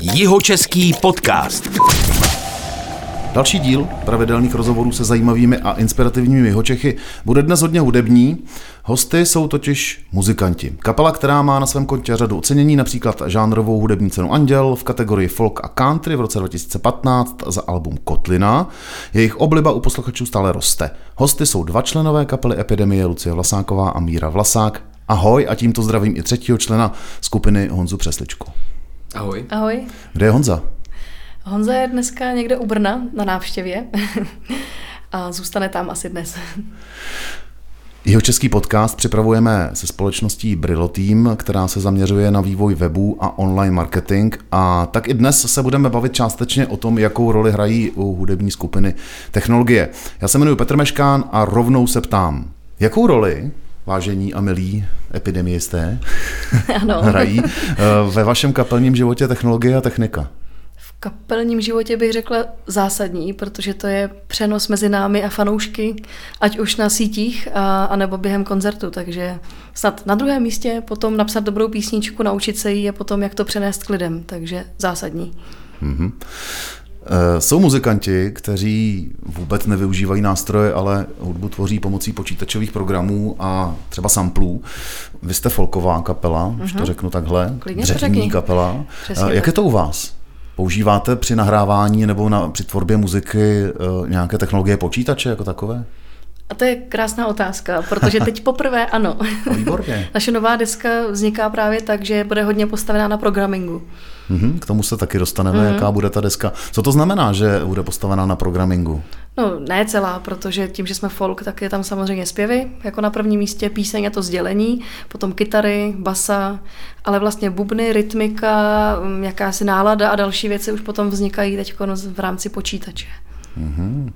Jihočeský podcast. Další díl pravidelných rozhovorů se zajímavými a inspirativními Jihočechy bude dnes hodně hudební. Hosty jsou totiž muzikanti. Kapela, která má na svém kontě řadu ocenění, například žánrovou hudební cenu Anděl v kategorii folk a country v roce 2015 za album Kotlina. Jejich obliba u posluchačů stále roste. Hosty jsou dva členové kapely Epidemie Lucie Vlasáková a Míra Vlasák. Ahoj a tímto zdravím i třetího člena skupiny Honzu Přesličku. Ahoj. Ahoj. Kde je Honza? Honza je dneska někde u Brna na návštěvě a zůstane tam asi dnes. Jeho český podcast připravujeme se společností Brillo Team, která se zaměřuje na vývoj webů a online marketing. A tak i dnes se budeme bavit částečně o tom, jakou roli hrají u hudební skupiny technologie. Já se jmenuji Petr Meškán a rovnou se ptám, jakou roli vážení a milí epidemiisté ano. hrají eh, ve vašem kapelním životě technologie a technika? V kapelním životě bych řekla zásadní, protože to je přenos mezi námi a fanoušky, ať už na sítích, a, anebo během koncertu, takže snad na druhém místě potom napsat dobrou písničku, naučit se jí a potom jak to přenést k lidem, takže zásadní. Mm-hmm. Jsou muzikanti, kteří vůbec nevyužívají nástroje, ale hudbu tvoří pomocí počítačových programů a třeba samplů. Vy jste folková kapela, mm-hmm. už to řeknu takhle, dřevní kapela. Přesně Jak tak. je to u vás? Používáte při nahrávání nebo na, při tvorbě muziky uh, nějaké technologie počítače jako takové? A to je krásná otázka, protože teď poprvé ano. No, výborně. Naše nová deska vzniká právě tak, že bude hodně postavená na programingu. Mm-hmm, k tomu se taky dostaneme, mm-hmm. jaká bude ta deska. Co to znamená, že bude postavená na programingu? No, ne celá, protože tím, že jsme folk, tak je tam samozřejmě zpěvy, jako na prvním místě píseň a to sdělení, potom kytary, basa, ale vlastně bubny, rytmika, mm, jakási nálada a další věci už potom vznikají teď v rámci počítače. Mm-hmm.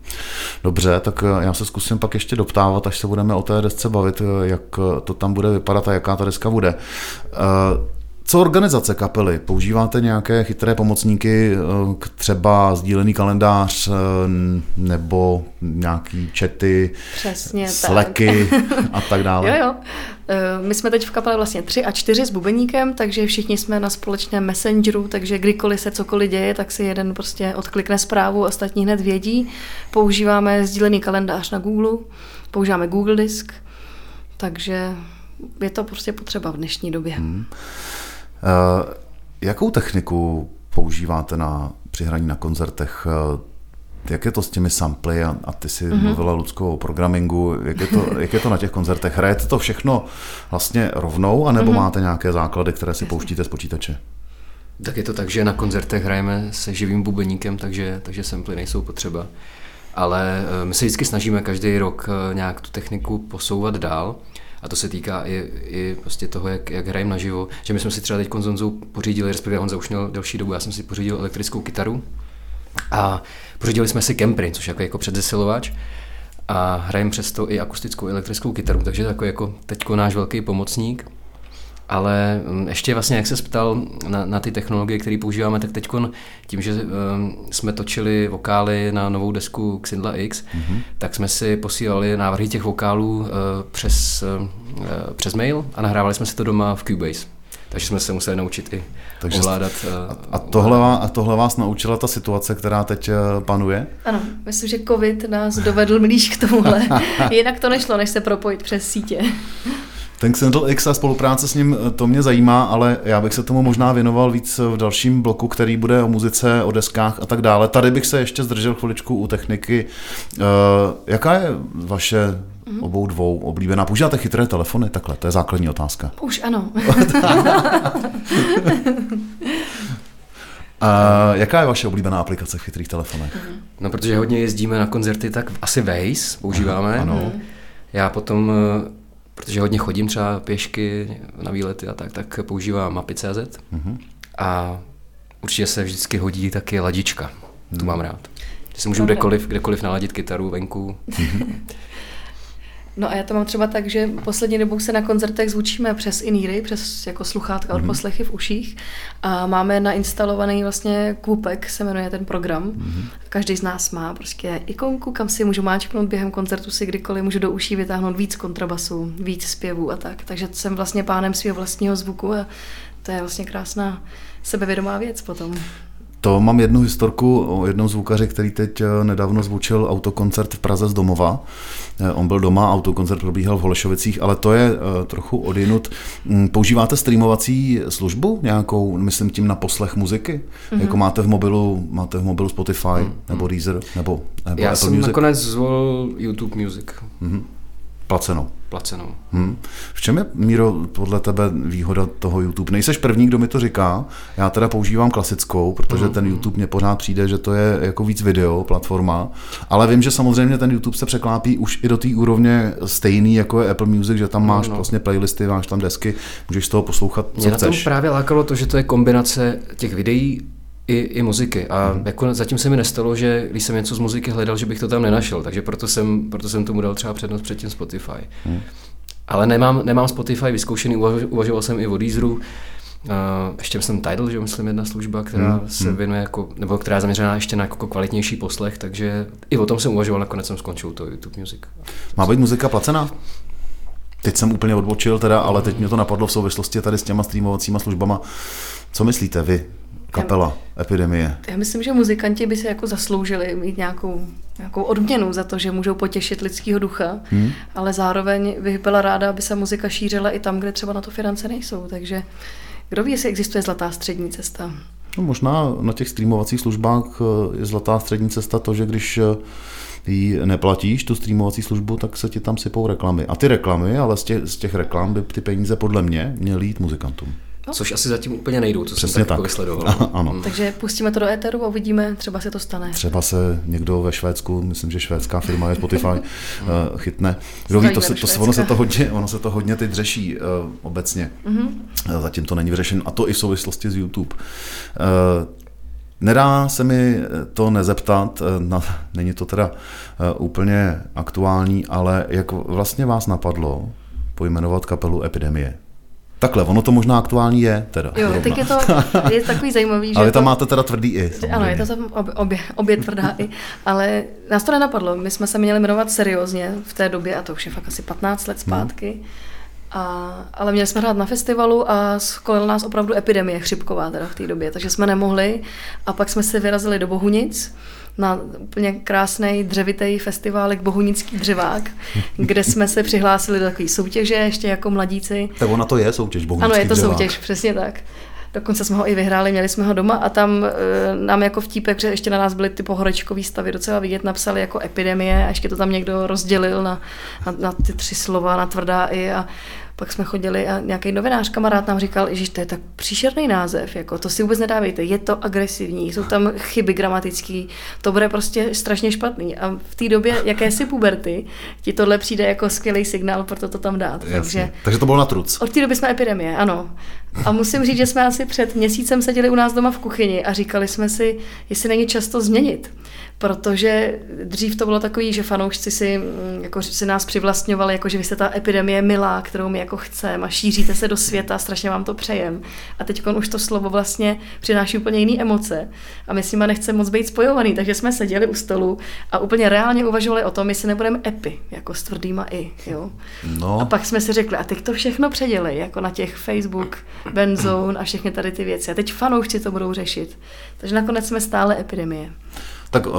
Dobře, tak eh, já se zkusím pak ještě doptávat, až se budeme o té desce bavit, eh, jak eh, to tam bude vypadat a jaká ta deska bude. Co organizace kapely? Používáte nějaké chytré pomocníky, eh, třeba sdílený kalendář eh, nebo nějaký čety, Přesně sleky tak. a tak dále? Jo, jo. Eh, my jsme teď v kapele vlastně tři a čtyři s bubeníkem, takže všichni jsme na společném messengeru, takže kdykoliv se cokoliv děje, tak si jeden prostě odklikne zprávu, ostatní hned vědí. Používáme sdílený kalendář na Google, používáme Google Disk, takže je to prostě potřeba v dnešní době. Hmm. Eh, jakou techniku používáte na přihraní na koncertech? Eh, jak je to s těmi samply a, a ty si mm-hmm. mluvila Ludskou o programingu, jak je, to, jak je to na těch koncertech? Hrajete to všechno vlastně rovnou, anebo mm-hmm. máte nějaké základy, které si pouštíte z počítače? Tak je to tak, že na koncertech hrajeme se živým bubeníkem, takže, takže samply nejsou potřeba. Ale eh, my se vždycky snažíme každý rok nějak tu techniku posouvat dál. A to se týká i, i prostě toho, jak, jak hrajeme naživo. Že my jsme si třeba teď s Honzou pořídili, respektive Honza už měl delší dobu, já jsem si pořídil elektrickou kytaru a pořídili jsme si Kempry, což jako, jako předzesilovač a hrajeme přesto i akustickou elektrickou kytaru, takže jako, jako teďko náš velký pomocník. Ale mm, ještě vlastně, jak se ptal na, na ty technologie, které používáme, tak teď tím, že um, jsme točili vokály na novou desku Xindla X, mm-hmm. tak jsme si posílali návrhy těch vokálů uh, přes, uh, přes mail a nahrávali jsme si to doma v Cubase. Takže jsme se museli naučit i Takže ovládat. Uh, a, tohle, vás, a tohle vás naučila ta situace, která teď panuje? Ano, myslím, že covid nás dovedl blíž k tomuhle. Jinak to nešlo, než se propojit přes sítě. Ten Xendel X a spolupráce s ním, eh, to mě zajímá, ale já bych se tomu možná věnoval víc v dalším bloku, který bude o muzice, o deskách a tak dále. Tady bych se ještě zdržel chviličku u techniky. Uh, jaká je vaše mm-hmm. obou dvou oblíbená? Používáte chytré telefony? Takhle, to je základní otázka. Už ano. A jaká je vaše oblíbená aplikace v chytrých telefonech? No, protože hodně jezdíme na koncerty, tak asi Waze používáme. Ano. Já potom eh, protože hodně chodím třeba pěšky na výlety a tak, tak používám mapy.cz mm-hmm. a určitě se vždycky hodí taky ladička. Mm. Tu mám rád. Že si můžu kdekoliv, kdekoliv naladit kytaru venku. No a já to mám třeba tak, že poslední dobou se na koncertech zvučíme přes iníry, přes jako sluchátka od mm-hmm. poslechy v uších a máme nainstalovaný vlastně Kupek, se jmenuje ten program. Mm-hmm. Každý z nás má prostě ikonku, kam si můžu máčknout během koncertu si kdykoliv, můžu do uší vytáhnout víc kontrabasu, víc zpěvů a tak. Takže jsem vlastně pánem svého vlastního zvuku a to je vlastně krásná sebevědomá věc potom. To mám jednu historku o jednom zvukaři, který teď eh, nedávno zvučil autokoncert v Praze z domova. Eh, On byl doma, autokoncert probíhal v Holešovicích, ale to je eh, trochu odinut. Mm, Používáte streamovací službu nějakou, myslím tím na poslech muziky? Mm-hmm. Jako máte v mobilu, máte v mobilu Spotify mm-hmm. nebo Deezer nebo, nebo Já Apple jsem Music? nakonec zvolil YouTube Music, Placenou. placenou. Hmm. V čem je, Míro, podle tebe výhoda toho YouTube? Nejseš první, kdo mi to říká. Já teda používám klasickou, protože ten YouTube mně pořád přijde, že to je jako víc video platforma, ale vím, že samozřejmě ten YouTube se překlápí už i do té úrovně stejný, jako je Apple Music, že tam máš no. vlastně playlisty, máš tam desky, můžeš z toho poslouchat, co Mě na tom chceš. právě lákalo to, že to je kombinace těch videí i, i muziky. A hmm. jako zatím se mi nestalo, že když jsem něco z muziky hledal, že bych to tam nenašel. Takže proto jsem, proto jsem tomu dal třeba přednost před tím Spotify. Hmm. Ale nemám, nemám Spotify vyzkoušený, uvaž, uvažoval jsem i o Deezeru. Uh, ještě jsem Tidal, že myslím jedna služba, která Hmm, hmm. se věnuje jako, nebo která je zaměřená ještě na jako kvalitnější poslech, takže i o tom jsem uvažoval, nakonec jsem skončil to YouTube Music. Má být muzika placená? Teď jsem úplně odbočil teda, ale teď mě to napadlo v souvislosti tady s těma streamovacíma službama. Co myslíte vy, kapela, epidemie? Já myslím, že muzikanti by se jako zasloužili mít nějakou, nějakou odměnu za to, že můžou potěšit lidského ducha, hmm. ale zároveň bych byla ráda, aby se muzika šířila i tam, kde třeba na to finance nejsou. Takže kdo ví, jestli existuje zlatá střední cesta. No, možná na těch streamovacích službách eh, je zlatá střední cesta to, že když eh, ji neplatíš, tu streamovací službu, tak se ti tam sypou reklamy. A ty reklamy, ale z těch, z těch reklam by ty peníze podle mě měly jít muzikantům. No. Což asi zatím úplně nejdou, co Přesně jsem tak, tak. Jako vysledoval. ano. Takže pustíme to do éteru a uvidíme, třeba se to stane. Třeba se někdo ve Švédsku, myslím, že švédská firma je Spotify, eh, chytne. Kdo ví, to se, to, ono, se to hodně, ono se to hodně teď řeší uh, obecně. Mm-hmm. Zatím to není vyřešen, a to i v souvislosti s YouTube. Uh, Nedá se mi to nezeptat, na, není to teda úplně aktuální, ale jak vlastně vás napadlo pojmenovat kapelu Epidemie? Takhle, ono to možná aktuální je teda. Jo, zrovna. tak je to je takový zajímavý, že Ale tam to, máte teda tvrdý i. Ano, je samozřejmě. to tam obě, obě, obě tvrdá i, ale nás to nenapadlo. My jsme se měli jmenovat seriózně v té době, a to už je fakt asi 15 let zpátky. A, ale měli jsme hrát na festivalu a skolila nás opravdu epidemie chřipková teda v té době, takže jsme nemohli. A pak jsme se vyrazili do Bohunic na úplně krásný dřevitý festival Bohunický dřevák, kde jsme se přihlásili do takové soutěže ještě jako mladíci. Tak ona to je soutěž, bohunický Ano, je to dřevák. soutěž, přesně tak. Dokonce jsme ho i vyhráli, měli jsme ho doma a tam e, nám jako vtípek, že ještě na nás byly ty pohorečkový stavy docela vidět, napsali jako epidemie a ještě to tam někdo rozdělil na, na, na ty tři slova, na tvrdá i a pak jsme chodili a nějaký novinář, kamarád nám říkal, že to je tak příšerný název, jako to si vůbec nedávejte, je to agresivní, jsou tam chyby gramatický, to bude prostě strašně špatný. A v té době jakési puberty ti tohle přijde jako skvělý signál, proto to tam dát. Jasně. Takže Takže to bylo na truc. od té doby jsme epidemie, ano. A musím říct, že jsme asi před měsícem seděli u nás doma v kuchyni a říkali jsme si, jestli není často změnit. Protože dřív to bylo takový, že fanoušci si, mm, jako, si nás přivlastňovali, jako že vy jste ta epidemie milá, kterou my jako chceme a šíříte se do světa, strašně vám to přejem. A teď už to slovo vlastně přináší úplně jiné emoce a my s nima nechceme moc být spojovaný, takže jsme seděli u stolu a úplně reálně uvažovali o tom, jestli nebudeme epi, jako s tvrdýma i. Jo? No. A pak jsme si řekli, a teď to všechno předělej, jako na těch Facebook, Benzone a všechny tady ty věci. A teď fanoušci to budou řešit. Takže nakonec jsme stále epidemie. Tak uh,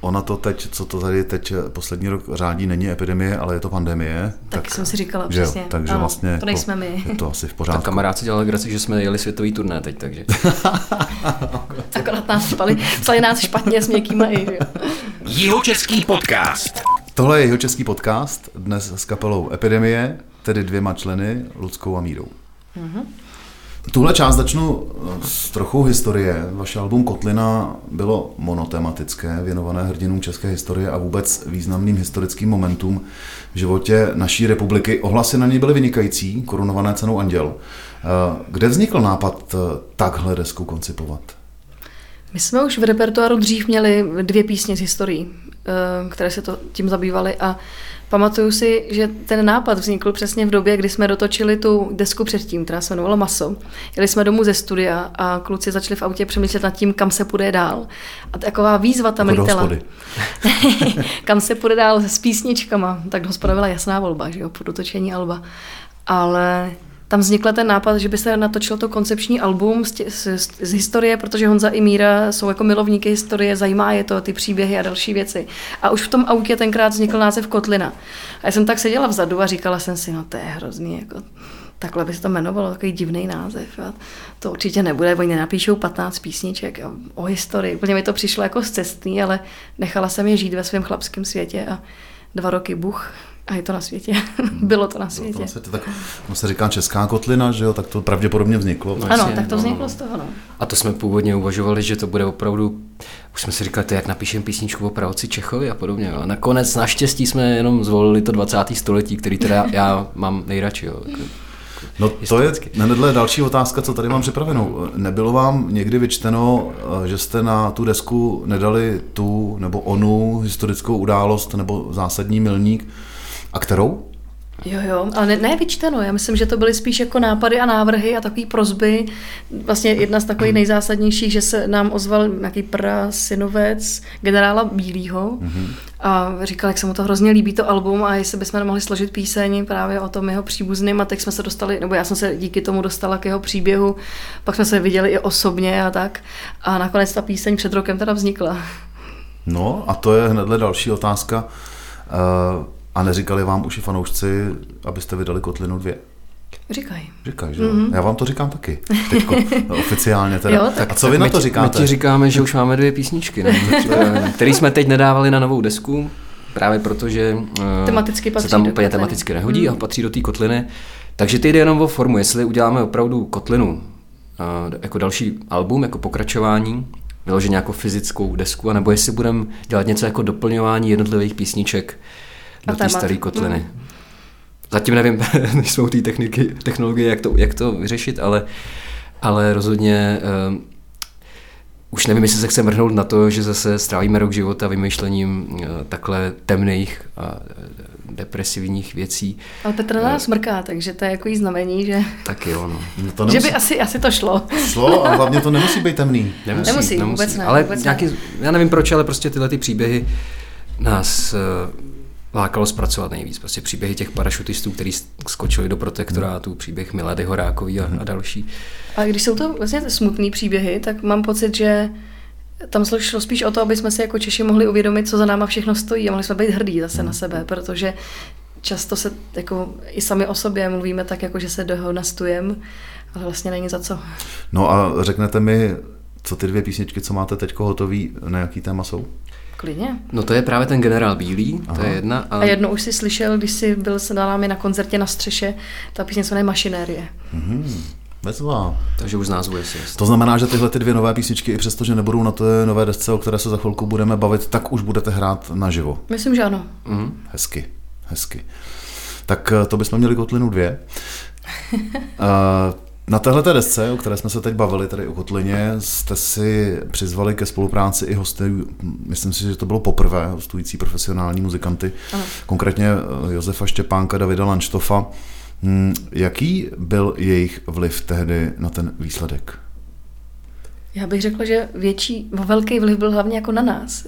ona to teď, co to tady teď poslední rok řádí, není epidemie, ale je to pandemie. Taky jsem si říkala, že jo, přesně. Takže Ano, vlastně to nejsme my. je to asi v Tak pořádku. kamarád si dělal legraci, že jsme jeli světový turné teď, takže. Akorát nás spali, psali nás špatně s měkkýma i. že jo. Jihočeský podcast. Tohle je jeho český podcast, dnes s kapelou Epidemie, tedy dvěma členy, Ludskou a Mírou. Mhm. Tuhle část začnu eh, s trochou historie. Vaše album Kotlina bylo monotematické, věnované hrdinům české historie a vůbec významným historickým momentům v životě naší republiky. Ohlasy na něj byly vynikající, korunované cenou Anděl. Eh, Kde vznikl nápad eh, takhle desku koncipovat? My jsme už v repertoáru dřív měli dvě písně z historií, které se to tím zabývaly a pamatuju si, že ten nápad vznikl přesně v době, kdy jsme dotočili tu desku předtím, která se jmenovala Maso. Jeli jsme domů ze studia a kluci začali v autě přemýšlet nad tím, kam se půjde dál. A taková výzva tam Jako hospody. kam se půjde dál s písničkama. Tak hospoda byla jasná volba, že jo, po dotočení Alba. Ale tam vznikl ten nápad, že by se natočilo to koncepční album z, z, z historie, protože Honza i Míra jsou jako milovníky historie, zajímá je to, ty příběhy a další věci. A už v tom autě tenkrát vznikl název Kotlina. A já jsem tak seděla vzadu a říkala jsem si, no to je hrozný, jako takhle by se to jmenovalo, takový divný název. Jo. To určitě nebude, oni nenapíšou 15 písniček o historii. Úplně mi to přišlo jako z cestný, ale nechala jsem je žít ve svém chlapském světě a dva roky buch a je to na světě. Bylo to na světě. Bylo to na světě. Tak no se říká Česká kotlina, že jo, tak to pravděpodobně vzniklo. No, ano, tak to vzniklo no, z toho. No. A to jsme původně uvažovali, že to bude opravdu, už jsme si říkali, to jak napíšeme písničku o pravci Čechovi a podobně. A nakonec naštěstí jsme jenom zvolili to 20. století, který teda já mám nejradši. Jo. No to je nedle další otázka, co tady mám připravenou. Nebylo vám někdy vyčteno, že jste na tu desku nedali tu nebo onu historickou událost nebo zásadní milník, a kterou? Jo, jo, ale ne, ne vyčteno. Já myslím, že to byly spíš jako nápady a návrhy a takové prozby. Vlastně jedna z takových nejzásadnějších, že se nám ozval nějaký prasynovec generála Bílýho mm-hmm. a říkal, jak se mu to hrozně líbí to album a jestli bychom mohli složit píseň právě o tom jeho příbuzným a tak jsme se dostali, nebo já jsem se díky tomu dostala k jeho příběhu, pak jsme se viděli i osobně a tak a nakonec ta píseň před rokem teda vznikla. No a to je hnedle další otázka. Uh a neříkali vám už i fanoušci, abyste vydali Kotlinu 2? Říkají. Říkají, že mm-hmm. Já vám to říkám taky. Teďko, oficiálně teda. Jo, tak, a co vy na to říkáte? My ti říkáme, že už máme dvě písničky, ne? které jsme teď nedávali na novou desku, právě protože eh, tematicky patří se tam úplně tematicky nehodí mm. a patří do té kotliny. Takže ty jde jenom o formu, jestli uděláme opravdu kotlinu eh, jako další album, jako pokračování, vyloženě jako fyzickou desku, anebo jestli budeme dělat něco jako doplňování jednotlivých písniček, do té staré kotliny. Mm. Zatím nevím, nejsou té techniky, technologie, jak to, jak to vyřešit, ale, ale rozhodně um, už nevím, jestli se chce mrhnout na to, že zase strávíme rok života vymýšlením uh, takhle temných a depresivních věcí. Ale Petr na nás mrká, takže to je jako jí znamení, že... Tak jo, no. no to nemusí... Že by asi, asi to šlo. Šlo a hlavně to nemusí být temný. Nemusí, nemusí, nemusí. vůbec ne. Ale vůbec nějaký, ne. já nevím proč, ale prostě tyhle ty příběhy nás uh, lákalo zpracovat nejvíc. Prostě příběhy těch parašutistů, kteří skočili do protektorátu, příběh Milady Horákový a, a další. A když jsou to vlastně smutné příběhy, tak mám pocit, že tam šlo spíš o to, aby jsme si jako Češi mohli uvědomit, co za náma všechno stojí a mohli jsme být hrdí zase na sebe, protože často se jako i sami o sobě mluvíme tak, jako že se dohonastujeme, ale vlastně není za co. No a řeknete mi, co ty dvě písničky, co máte teď hotový, na jaký téma jsou? Klidně. No to je právě ten generál Bílý, Aha. to je jedna. A... a jedno už si slyšel, když jsi byl s námi na koncertě na střeše, ta písně se jmenuje Mašinérie. Mm-hmm. Bezva. Takže už z názvu je si To znamená, že tyhle ty dvě nové písničky, i přesto, že nebudou na té nové desce, o které se za chvilku budeme bavit, tak už budete hrát naživo. Myslím, že ano. Mm. Hezky, hezky. Tak eh, to bychom měli Kotlinu dvě. uh, Na téhle desce, o které jsme se teď bavili, tady o Kotlině, jste si přizvali ke spolupráci i hosty, myslím si, že to bylo poprvé, hostující profesionální muzikanty, Aha. konkrétně eh, Josefa Štěpánka, Davida Lanštofa. Hmm, jaký byl jejich vliv tehdy na ten výsledek? Já bych řekla, že větší, velký vliv byl hlavně jako na nás.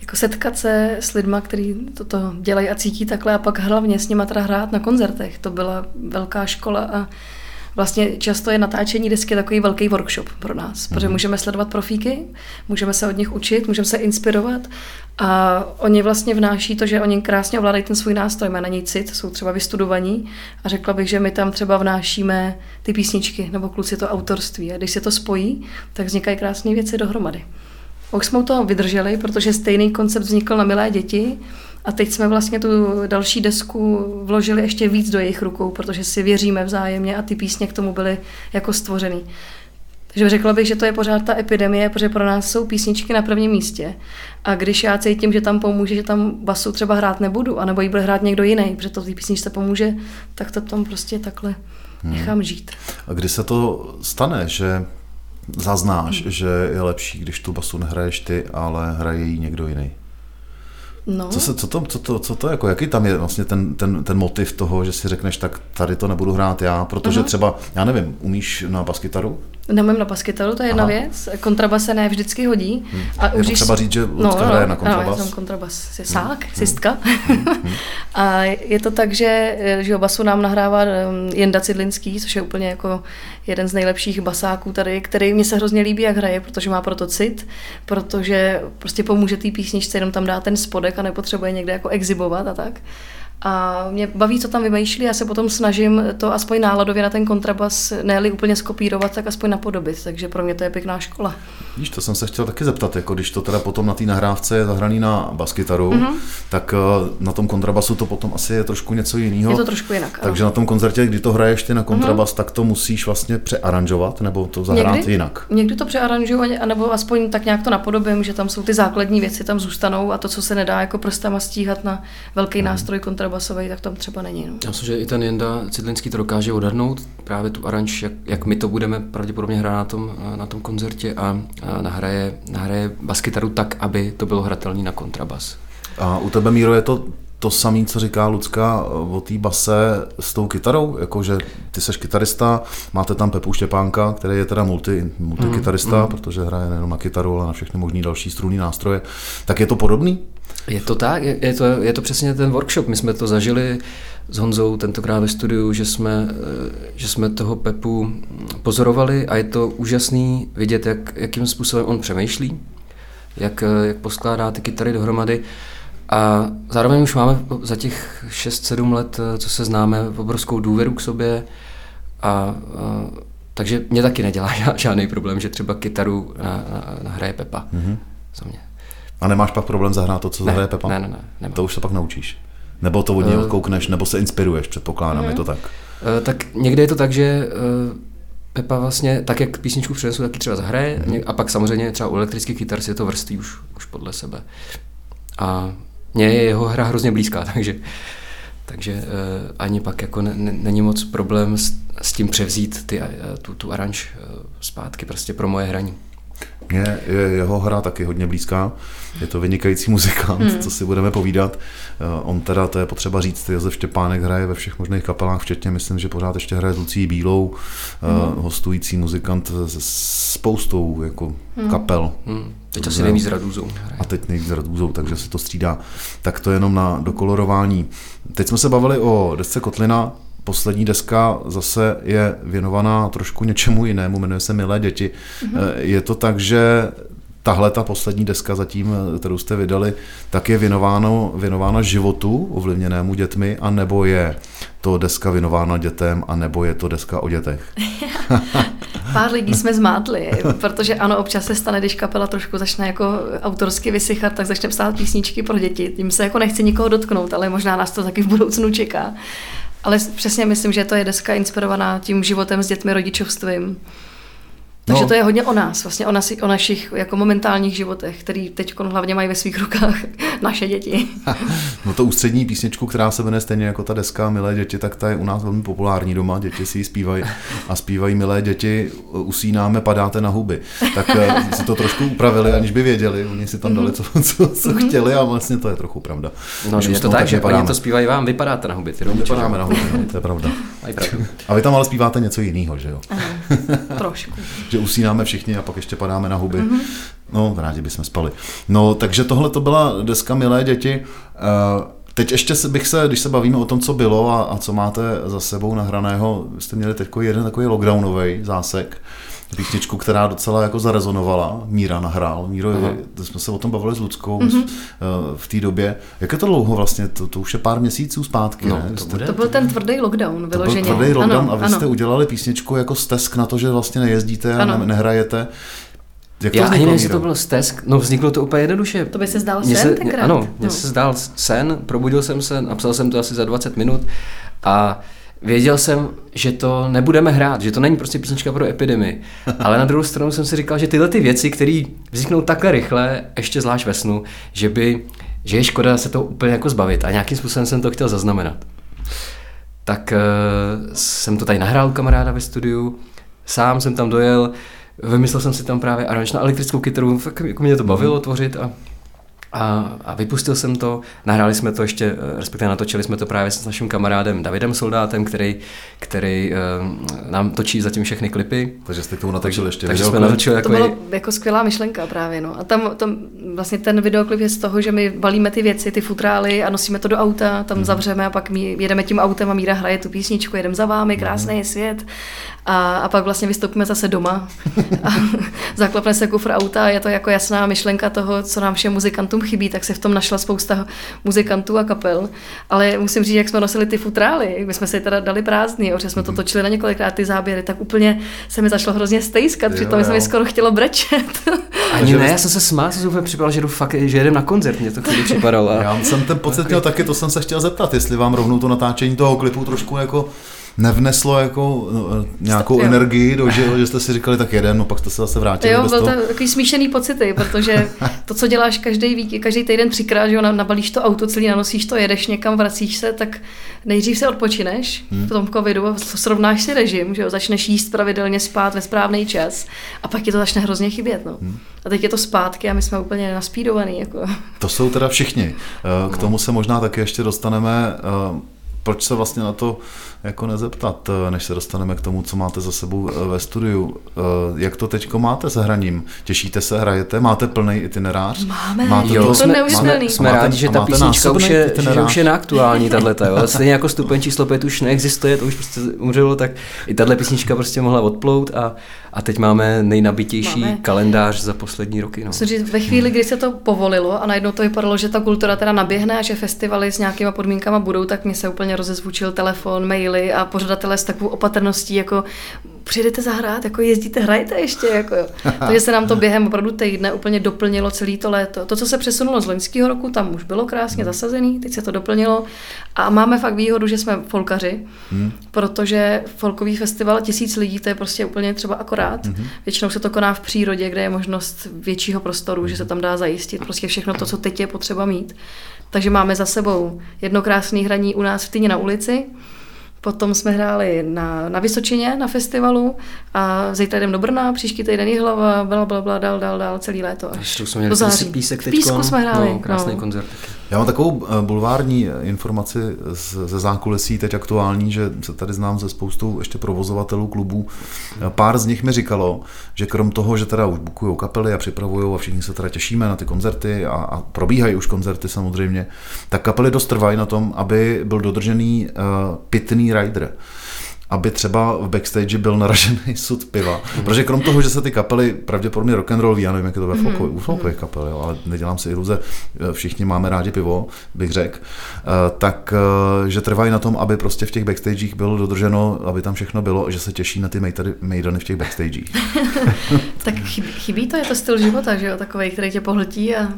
Jako setkat se s lidma, kteří toto dělají a cítí takhle a pak hlavně s nimi teda hrát na koncertech. To byla velká škola a vlastně často je natáčení desky takový velký workshop pro nás, protože mhm. můžeme sledovat profíky, můžeme se od nich učit, můžeme se inspirovat a oni vlastně vnáší to, že oni krásně ovládají ten svůj nástroj, má na něj cit, jsou třeba vystudovaní a řekla bych, že my tam třeba vnášíme ty písničky nebo kluci to autorství a když se to spojí, tak vznikají krásné věci dohromady. Už jsme toho vydrželi, protože stejný koncept vznikl na Milé děti a teď jsme vlastně tu další desku vložili ještě víc do jejich rukou, protože si věříme vzájemně a ty písně k tomu byly jako stvořený. Takže řekla bych, že to je pořád ta epidemie, protože pro nás jsou písničky na prvním místě. A když já cítím, že tam pomůže, že tam basu třeba hrát nebudu, anebo ji bude hrát někdo jiný, protože to té písničce pomůže, tak to tam prostě takhle hmm. nechám žít. A kdy se to stane, že zaznáš, hmm. že je lepší, když tu basu nehraješ ty, ale hraje ji někdo jiný? No. Co, se, co, to, co, to, co to jako, jaký tam je vlastně ten, ten, ten motiv toho, že si řekneš, tak tady to nebudu hrát já, protože uh-huh. třeba, já nevím, umíš na baskytaru? Nemám na baskytaru, to je jedna Aha. věc. Kontrabas se ne vždycky hodí. A Je potřeba říct, že Lucka hraje na kontrabas. No, kontrabas, je sák, sistka. a je to tak, že, že basu nám nahrává um, Jenda Cidlinský, což je úplně jako jeden z nejlepších basáků tady, který mě se hrozně líbí, jak hraje, protože má proto cit, protože prostě pomůže té písničce, jenom tam dá ten spodek a nepotřebuje někde jako exibovat a tak. A mě baví, co tam vymýšlí, já se potom snažím to aspoň náladově na ten kontrabas ne úplně skopírovat, tak aspoň napodobit, takže pro mě to je pěkná škola. Víš, to jsem se chtěl taky zeptat, jako když to teda potom na té nahrávce je zahraný na baskytaru, Mhm. mm-hmm. tak eh, na tom kontrabasu to potom asi je trošku něco jiného. Je to trošku jinak. ano. Takže na tom koncertě, kdy to hraješ ty na kontrabas, mm-hmm. tak to musíš vlastně přearanžovat, nebo to zahrát Někdy? jinak. Někdy to přearanžuju, anebo aspoň tak nějak to napodobím, že tam jsou ty základní věci, tam zůstanou a to, co se nedá jako prstama stíhat na velký Mhm. nástroj kontrabasový, tak tam třeba není. No. Já myslím, že i ten Jenda Cidlinský to dokáže odhadnout, právě tu aranž, jak, jak my to budeme pravděpodobně hrát na tom, na tom koncertě a, a nahraje, nahraje baskytaru tak, aby to bylo hratelný na kontrabas. A u tebe, Míro, je to to samé, co říká Lucka eh, o té base s tou kytarou, jakože ty seš kytarista, máte tam Pepu Štěpánka, který je teda multi, multikytarista, mm, protože hraje nejenom na kytaru, ale na všechny možné další strunné nástroje. Tak je to podobný? Je to tak, je, to, je to přesně ten workshop. My jsme to zažili s Honzou tentokrát ve studiu, že jsme, eh, že jsme toho Pepu pozorovali a je to úžasný vidět, jak, jakým způsobem on přemýšlí, jak, eh, jak poskládá ty kytary dohromady. A zároveň už máme za těch 6-7 let, eh, co se známe, obrovskou důvěru k sobě. A, a takže mě taky nedělá žádný problém, že třeba kytaru na, na, nahraje Pepa mm-hmm. za mě. A nemáš pak problém zahrát to, co Ne, zahraje Pepa? ne, ne, ne, nemám. To už se pak naučíš. Nebo to od něj Eh. odkoukneš, nebo se inspiruješ, předpokládám, je to tak. Eh, Tak někdy je to tak, že eh, Pepa vlastně, tak jak písničku přinesu, tak ji třeba zahraje Mhm. mm. a pak samozřejmě třeba u elektrických kytar si to vrství už, už podle sebe. A mně je jeho hra hrozně blízká, takže, takže eh, ani pak jako ne, ne, není moc problém s, s tím převzít ty, eh, tu, tu aranž eh, zpátky prostě pro moje hraní. Mně je jeho hra taky hodně blízká. Je to vynikající muzikant, hmm. co si budeme povídat. Eh, On teda, to je potřeba říct, Josef Štěpánek hraje ve všech možných kapelách, včetně, myslím, že pořád ještě hraje s Lucí Bílou, hmm. hostující muzikant se spoustou jako hmm. kapel. Hmm. Teď asi nejvíc radůzou. A teď nejvíc radůzou, takže se to střídá. Tak to jenom na dokolorování. Teď jsme se bavili o desce Kotlina, Poslední deska zase je věnovaná trošku něčemu jinému, jmenuje se Milé děti. Mm-hmm. Je to tak, že tahle ta poslední deska zatím, kterou jste vydali, tak je věnováno, věnována životu ovlivněnému dětmi, a nebo je to deska věnována dětem, a nebo je to deska o dětech? Pár lidí jsme zmátli, protože ano, občas se stane, když kapela trošku začne jako autorsky vysychat, tak začne psát písničky pro děti. Tím se jako nechci nikoho dotknout, ale možná nás to taky v budoucnu čeká. Ale přesně myslím, že to je deska inspirovaná tím životem s dětmi, rodičovstvím. Takže No. to je hodně o nás, vlastně o, nas, o našich jako momentálních životech, který teď hlavně mají ve svých rukách naše děti. No to ústřední písničku, která se jmenuje stejně jako ta deska Milé děti, tak ta je u nás velmi populární doma, děti si ji zpívají a zpívají Milé děti, usínáme, padáte na huby. Tak eh, si to trošku upravili, aniž by věděli, oni si tam dali, co, co, co chtěli a vlastně to je trochu pravda. No, Když je to tak, že oni to zpívají vám, vypadáte na huby, ty rodiče. Vypadáme na huby, no, to je pravda. A vy tam ale zpíváte něco jiného, že jo? Trošku. že usínáme všichni a pak ještě padáme na huby. Mm-hmm. No, rádi bychom spali. No, takže tohle to byla deska Milé děti. Uh, Teď ještě bych se, když se bavíme o tom, co bylo a, a co máte za sebou nahraného, jste měli teď jeden takový lockdownový zásek, písničku, která docela jako zarezonovala. Míra nahrál. Míro, Aha. jsme se o tom bavili s Ludskou mm-hmm. v té době. Jak je to dlouho vlastně? To, to už je pár měsíců zpátky, No, ne? to bude. To byl ten tvrdý lockdown, to byl vyloženě. tvrdý lockdown ano, a vy ano. jste udělali písničku jako stesk na to, že vlastně nejezdíte a Ano. ne, nehrajete. Jak to Já ani vzniklo, nevím, jestli Míro? to byl stesk, no vzniklo to úplně jednoduše. To by se zdál Mně sen se, tenkrát. Ano, mně No. se zdál sen, probudil jsem se, napsal jsem to asi za 20 minut a věděl jsem, že to nebudeme hrát, že to není prostě písnička pro epidemii. Ale na druhou stranu jsem si říkal, že tyhle ty věci, které vzniknou takhle rychle, ještě zvlášť ve snu, že by, že je škoda se to úplně jako zbavit a nějakým způsobem jsem to chtěl zaznamenat. Tak uh, jsem to tady nahrál kamaráda ve studiu, sám jsem tam dojel, vymyslel jsem si tam právě aranž na elektrickou kytaru, fakt jako mě to bavilo tvořit a A, a vypustil jsem to, nahráli jsme to ještě, eh, respektive natočili jsme to právě s naším kamarádem Davidem Soldátem, který, který uh, nám točí zatím všechny klipy. Takže jste k tomu natočili ještě Takže jsme natočili jako... To bylo jako skvělá myšlenka právě, no. A tam, tam vlastně ten videoklip je z toho, že my balíme ty věci, ty futrály a nosíme to do auta, tam mm. zavřeme a pak my jedeme tím autem a Míra hraje tu písničku, jedem za vámi, krásný je svět. A, a pak vlastně vystoupíme zase doma a zaklapne se kufr auta a je to jako jasná myšlenka toho, co nám všem muzikantům chybí, tak se v tom našla spousta muzikantů a kapel. Ale musím říct, jak jsme nosili ty futrály, my jsme si teda dali prázdný, že jsme to mhm. točili na několikrát ty záběry, tak úplně se mi začalo hrozně stejskat, přitom se mi skoro chtělo brečet. Ani ne, já jsem se smál, jsem úplně připadal, že jdu fakt, že jedem na koncert, mě to chvíli připadalo. A... Já jsem ten pocit měl taky, to jsem se chtěl zeptat, jestli vám rovnou to natáčení toho klipu trošku jako nevneslo jako no, nějakou jo. energii do že, že jste si říkali tak jeden, no pak jste se zase vrátili. Jo, byl to takový smíšený pocity, protože to, co děláš každý vík, každý týden třikrát, že jo, nabalíš to auto celý, nanosíš to, jedeš někam, vracíš se, tak nejdřív se odpočineš hmm. v tom covidu, srovnáš si režim, že jo, začneš jíst pravidelně, spát ve správný čas a pak ti to začne hrozně chybět. No. Hmm. A teď je to zpátky a my jsme úplně naspídovaný. Jako. To jsou teda všichni. Eh, k tomu se možná taky ještě dostaneme. Eh, proč se vlastně na to jako nezeptat, eh, než se dostaneme k tomu, co máte za sebou eh, ve studiu. Eh, jak to teďko máte se hraním? Těšíte se, hrajete? Máte plný itinerář? Máme, máte jo, to, jsme, máme, jsme máte, rádi, že ta písnička už je, že už je neaktuální, tato, jo. Stejně jako stupeň číslo 5 už neexistuje, to už prostě umřelo, tak i tahle písnička prostě mohla odplout a, a teď máme nejnabitější máme. kalendář za poslední roky. No. Musím říct, ve chvíli, kdy se to povolilo a najednou to vypadalo, že ta kultura teda naběhne a že festivaly s nějakýma podmínkama budou, tak mě se úplně rozezvučil telefon, maily a pořadatelé s takovou opatrností, jako přijedete zahrát, jako jezdíte, hrajete ještě. Jako. Takže se nám to během opravdu týdne úplně doplnilo celý to léto. To, co se přesunulo z loňského roku, tam už bylo krásně hmm. zasazený, teď se to doplnilo. A máme fakt výhodu, že jsme folkaři, hmm. protože folkový festival tisíc lidí, to je prostě úplně třeba akorát. Hmm. Většinou se to koná v přírodě, kde je možnost většího prostoru, že se tam dá zajistit prostě všechno to, co teď je potřeba mít. Takže máme za sebou jedno krásné hraní u nás v Týně na ulici, Potom jsme hráli na, na Vysočině, na festivalu a zítra jdem do Brna, příští týden Jihlava, bla, bla, bla, dál, dál, dál, celý léto až jsme měli do září. Písek v Písku jsme hráli. No, krásný no. koncert. Já mám takovou eh, bulvární informaci ze zákulisí teď aktuální, že se tady znám ze spoustou ještě provozovatelů klubů. Eh, pár z nich mi říkalo, že krom toho, že teda už bukují kapely a připravují a všichni se teda těšíme na ty koncerty a, a probíhají už koncerty samozřejmě, tak kapely dost trvají na tom, aby byl dodržený uh, pitný rider aby třeba v backstage byl naražený sud piva. Protože krom toho, že se ty kapely pravděpodobně rock and roll, já nevím, jak je to ve mhm. folkových, mm. folkových kapel, jo, ale nedělám si iluze, všichni máme rádi pivo, bych řekl, eh, tak eh, že trvají na tom, aby prostě v těch backstagech bylo dodrženo, aby tam všechno bylo, že se těší na ty mejdany v těch backstagech. tak chybí, chybí to, je to styl života, že jo, takový, který tě pohltí a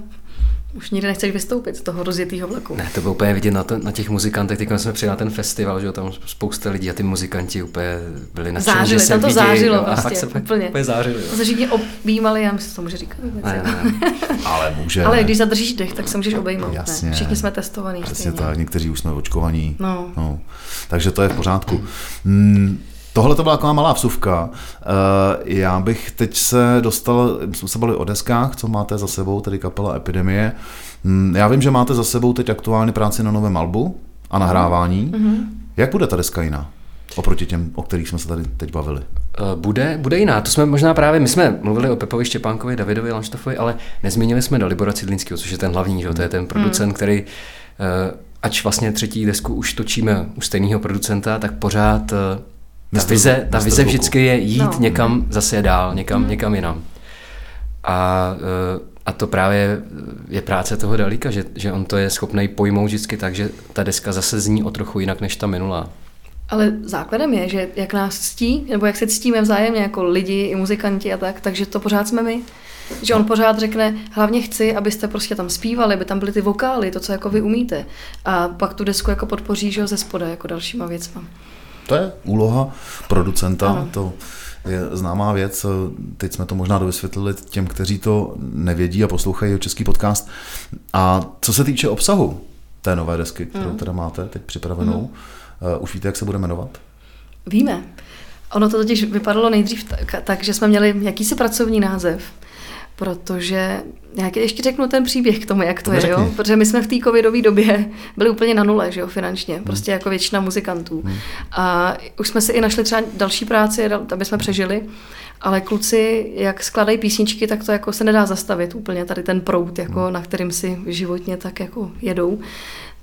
už nikdy nechceš vystoupit z toho rozjetého vlaku. Ne, to bylo úplně vidět na, to, na těch muzikantech. Teď jsme přijeli na ten festival, že tam spousta lidí a ty muzikanti úplně byli na Zářili, že tam to vidějí, zářilo jo, prostě, a fakt se úplně. úplně zářili. To se všichni objímali, já myslím, to může říkat. Ne, ne, ne. Ale může. Ale když zadržíš dech, tak se můžeš obejmout. Jasně. Ne? Všichni jsme testovaní. Přesně tak, někteří už jsme očkovaní. No. no. Takže to je v pořádku. Hmm. Tohle to byla taková malá vsuvka. Eh, já bych teď se dostal, jsme se bavili o deskách, co máte za sebou, tedy kapela Epidemie. Hmm, já vím, že máte za sebou teď aktuálně práci na novém albu a nahrávání. Mm-hmm. Jak bude ta deska jiná? Oproti těm, o kterých jsme se tady teď bavili. Eh, bude, bude jiná. To jsme možná právě, my jsme mluvili o Pepovi Štěpánkovi, Davidovi Lanštofovi, ale nezmínili jsme Dalibora Cidlinského, což je ten hlavní, že? to je ten producent, mm. který, eh, ač vlastně třetí desku už točíme u stejného producenta, tak pořád ta vize, ta vize vždycky je jít no. někam zase dál, někam, mm. někam jinam. A, e, a to právě je práce toho Dalíka, že, že on to je schopný pojmout vždycky tak, že ta deska zase zní o trochu jinak než ta minulá. Ale základem je, že jak nás ctí, nebo jak se ctíme vzájemně jako lidi i muzikanti a tak, takže to pořád jsme my. Že on pořád řekne, hlavně chci, abyste prostě tam zpívali, aby tam byly ty vokály, to, co jako vy umíte. A pak tu desku jako podpoří, že ze spoda, jako dalšíma věcma. To je úloha producenta, ano. to je známá věc. Teď jsme to možná dovysvětlili těm, kteří to nevědí a poslouchají český podcast. A co se týče obsahu té nové desky, kterou mm. teda máte teď připravenou, mm. už víte, jak se bude jmenovat? Víme. Ono to totiž vypadalo nejdřív tak, tak že jsme měli jakýsi pracovní název protože já ještě řeknu ten příběh k tomu, jak to, To je, jo? řekni. protože my jsme v té covidové době byli úplně na nule, že jo, finančně, prostě jako většina muzikantů. A už jsme si i našli třeba další práci, aby jsme přežili, ale kluci, jak skladají písničky, tak to jako se nedá zastavit úplně, tady ten prout, jako na kterým si životně tak jako jedou.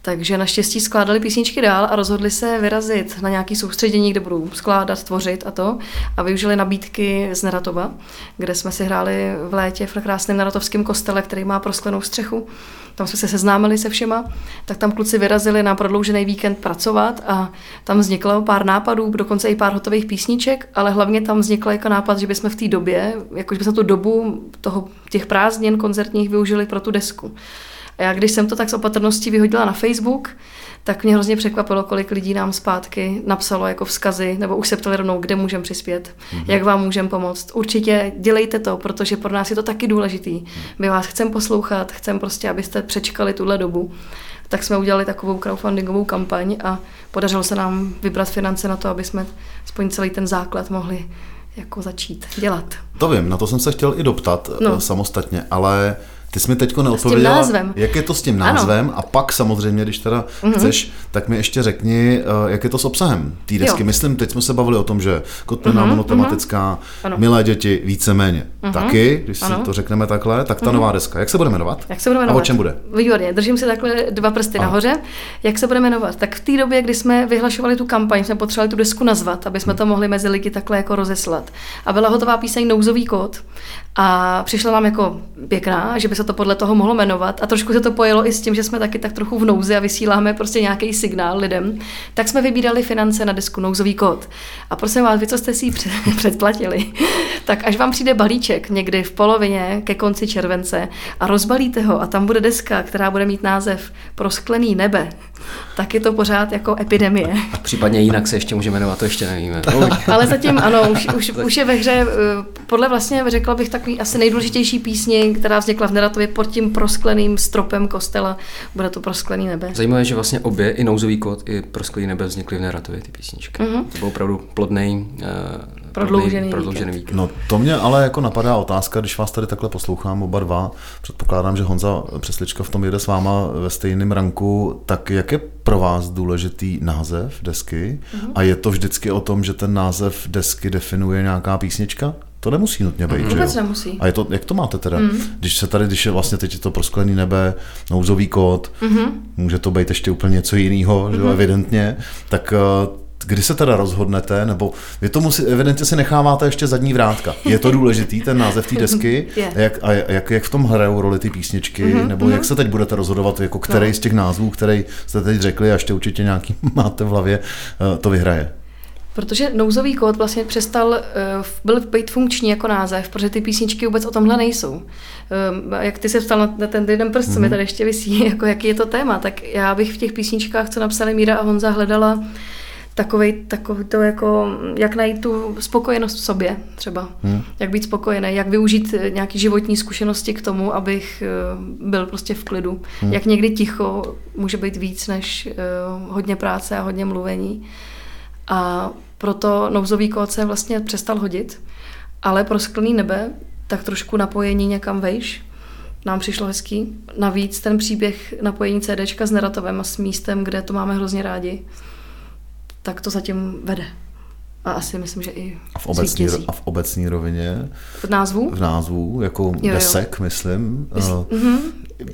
Takže naštěstí skládali písničky dál a rozhodli se vyrazit na nějaký soustředění, kde budou skládat, tvořit a to. A využili nabídky z Neratova, kde jsme si hráli v létě v krásném neratovském kostele, který má prosklenou střechu. Tam jsme se seznámili se všema, tak tam kluci vyrazili na prodloužený víkend pracovat a tam vzniklo pár nápadů, dokonce i pár hotových písniček, ale hlavně tam vznikl jako nápad, že bychom v té době, jakože bychom tu dobu toho, těch prázdnin koncertních využili pro tu desku. A já když jsem to tak s opatrností vyhodila na Facebook, tak mě hrozně překvapilo, kolik lidí nám zpátky napsalo jako vzkazy, nebo už se ptali rovnou, kde můžeme přispět, mm-hmm. jak vám můžeme pomoct. Určitě dělejte to, protože pro nás je to taky důležitý. My vás chceme poslouchat, chceme prostě, abyste přečkali tuhle dobu. Tak jsme udělali takovou crowdfundingovou kampaň a podařilo se nám vybrat finance na to, aby jsme aspoň celý ten základ mohli jako začít dělat. To vím, na to jsem se chtěl i doptat No. no. samostatně, ale ty jsi mi teďko neodpověděla, názvem. jak je to s tím Ano. názvem a pak samozřejmě, když teda mm-hmm. chceš, tak mi ještě řekni, eh, jak je to s obsahem té desky. Jo. Myslím, teď jsme se bavili o tom, že kotlina mm-hmm. monotematická, Ano. milé děti víceméně mm-hmm. taky, když si Ano. to řekneme takhle, tak ta nová deska, jak se bude jmenovat? Jak se bude A jmenovat? o čem bude? Výborně, držím si takhle dva prsty Ano. nahoře. Jak se bude jmenovat? Tak v té době, kdy jsme vyhlašovali tu kampaň, jsme potřebovali tu desku nazvat, aby jsme to mohli mezi lidi takhle jako rozeslat. A byla hotová píseň Nouzový kód. A přišla nám jako pěkná, že by se to podle toho mohlo jmenovat. A trošku se to pojelo i s tím, že jsme taky tak trochu v nouzi a vysíláme prostě nějaký signál lidem. Tak jsme vybírali finance na desku Nouzový kód. A prosím vás, vy, co jste si ji před- předplatili, tak až vám přijde balíček někdy v polovině ke konci července a rozbalíte ho a tam bude deska, která bude mít název Prosklený nebe, tak je to pořád jako epidemie. Případně jinak se ještě může jmenovat, to ještě nevíme. No, Ale zatím ano, už, už, už je ve hře, eh, podle vlastně řekla bych takový asi nejdůležitější písně, která vznikla v Neratově pod tím proskleným stropem kostela, bude to Prosklený nebe. Zajímavé, že vlastně obě, i nouzový kód, i prosklý nebe vznikly v Neratově ty písničky. Mhm. To byl opravdu plodný, uh, Prodloužený prodloužený víkend. víkend. No to mě ale jako napadá otázka, když vás tady takhle poslouchám oba dva, předpokládám, že Honza Přeslička v tom jede s váma ve stejném ranku, tak jak je pro vás důležitý název desky Mhm. a je to vždycky o tom, že ten název desky definuje nějaká písnička? To nemusí nutně být, že. Vůbec jo? nemusí. A je to, jak to máte teda? Když se tady, když je vlastně teď je to prosklený nebe, nouzový kód, může to být ještě úplně něco jiného, že jo, evidentně, tak eh, kdy se teda rozhodnete, nebo vy to musí, evidentně si necháváte ještě zadní vrátka. Je to důležitý, ten název té desky? Jak, a jak, jak v tom hrajou roli ty písničky? Nebo jak se teď budete rozhodovat, jako který No. z těch názvů, který jste teď řekli, a ještě určitě nějaký máte v hlavě, eh, to vyhraje? Protože nouzový kód vlastně přestal, eh, byl být funkční jako název, protože ty písničky vůbec o tomhle nejsou. Ehm, Jak ty se ptal na- ten jeden prst, co mi tady ještě vysí, jako jaký je to téma, tak já bych v těch písničkách, co napsali Míra a Honza, hledala takovej, takový to jako, jak najít tu spokojenost v sobě třeba. Hmm. Jak být spokojený, jak využít eh, nějaký životní zkušenosti k tomu, abych eh, byl prostě v klidu. Hmm. Jak někdy ticho může být víc než hodně práce a hodně mluvení. A proto nouzový kód se vlastně přestal hodit, ale pro sklený nebe tak trošku napojení někam vejš nám přišlo hezký. Navíc ten příběh napojení CDčka s Neratovem a s místem, kde to máme hrozně rádi, tak to zatím vede. A asi myslím, že i A v obecní, zvítězí. a v obecní rovině, V názvu? v názvu, jako jo. desek, myslím. Mysl- eh, mhm.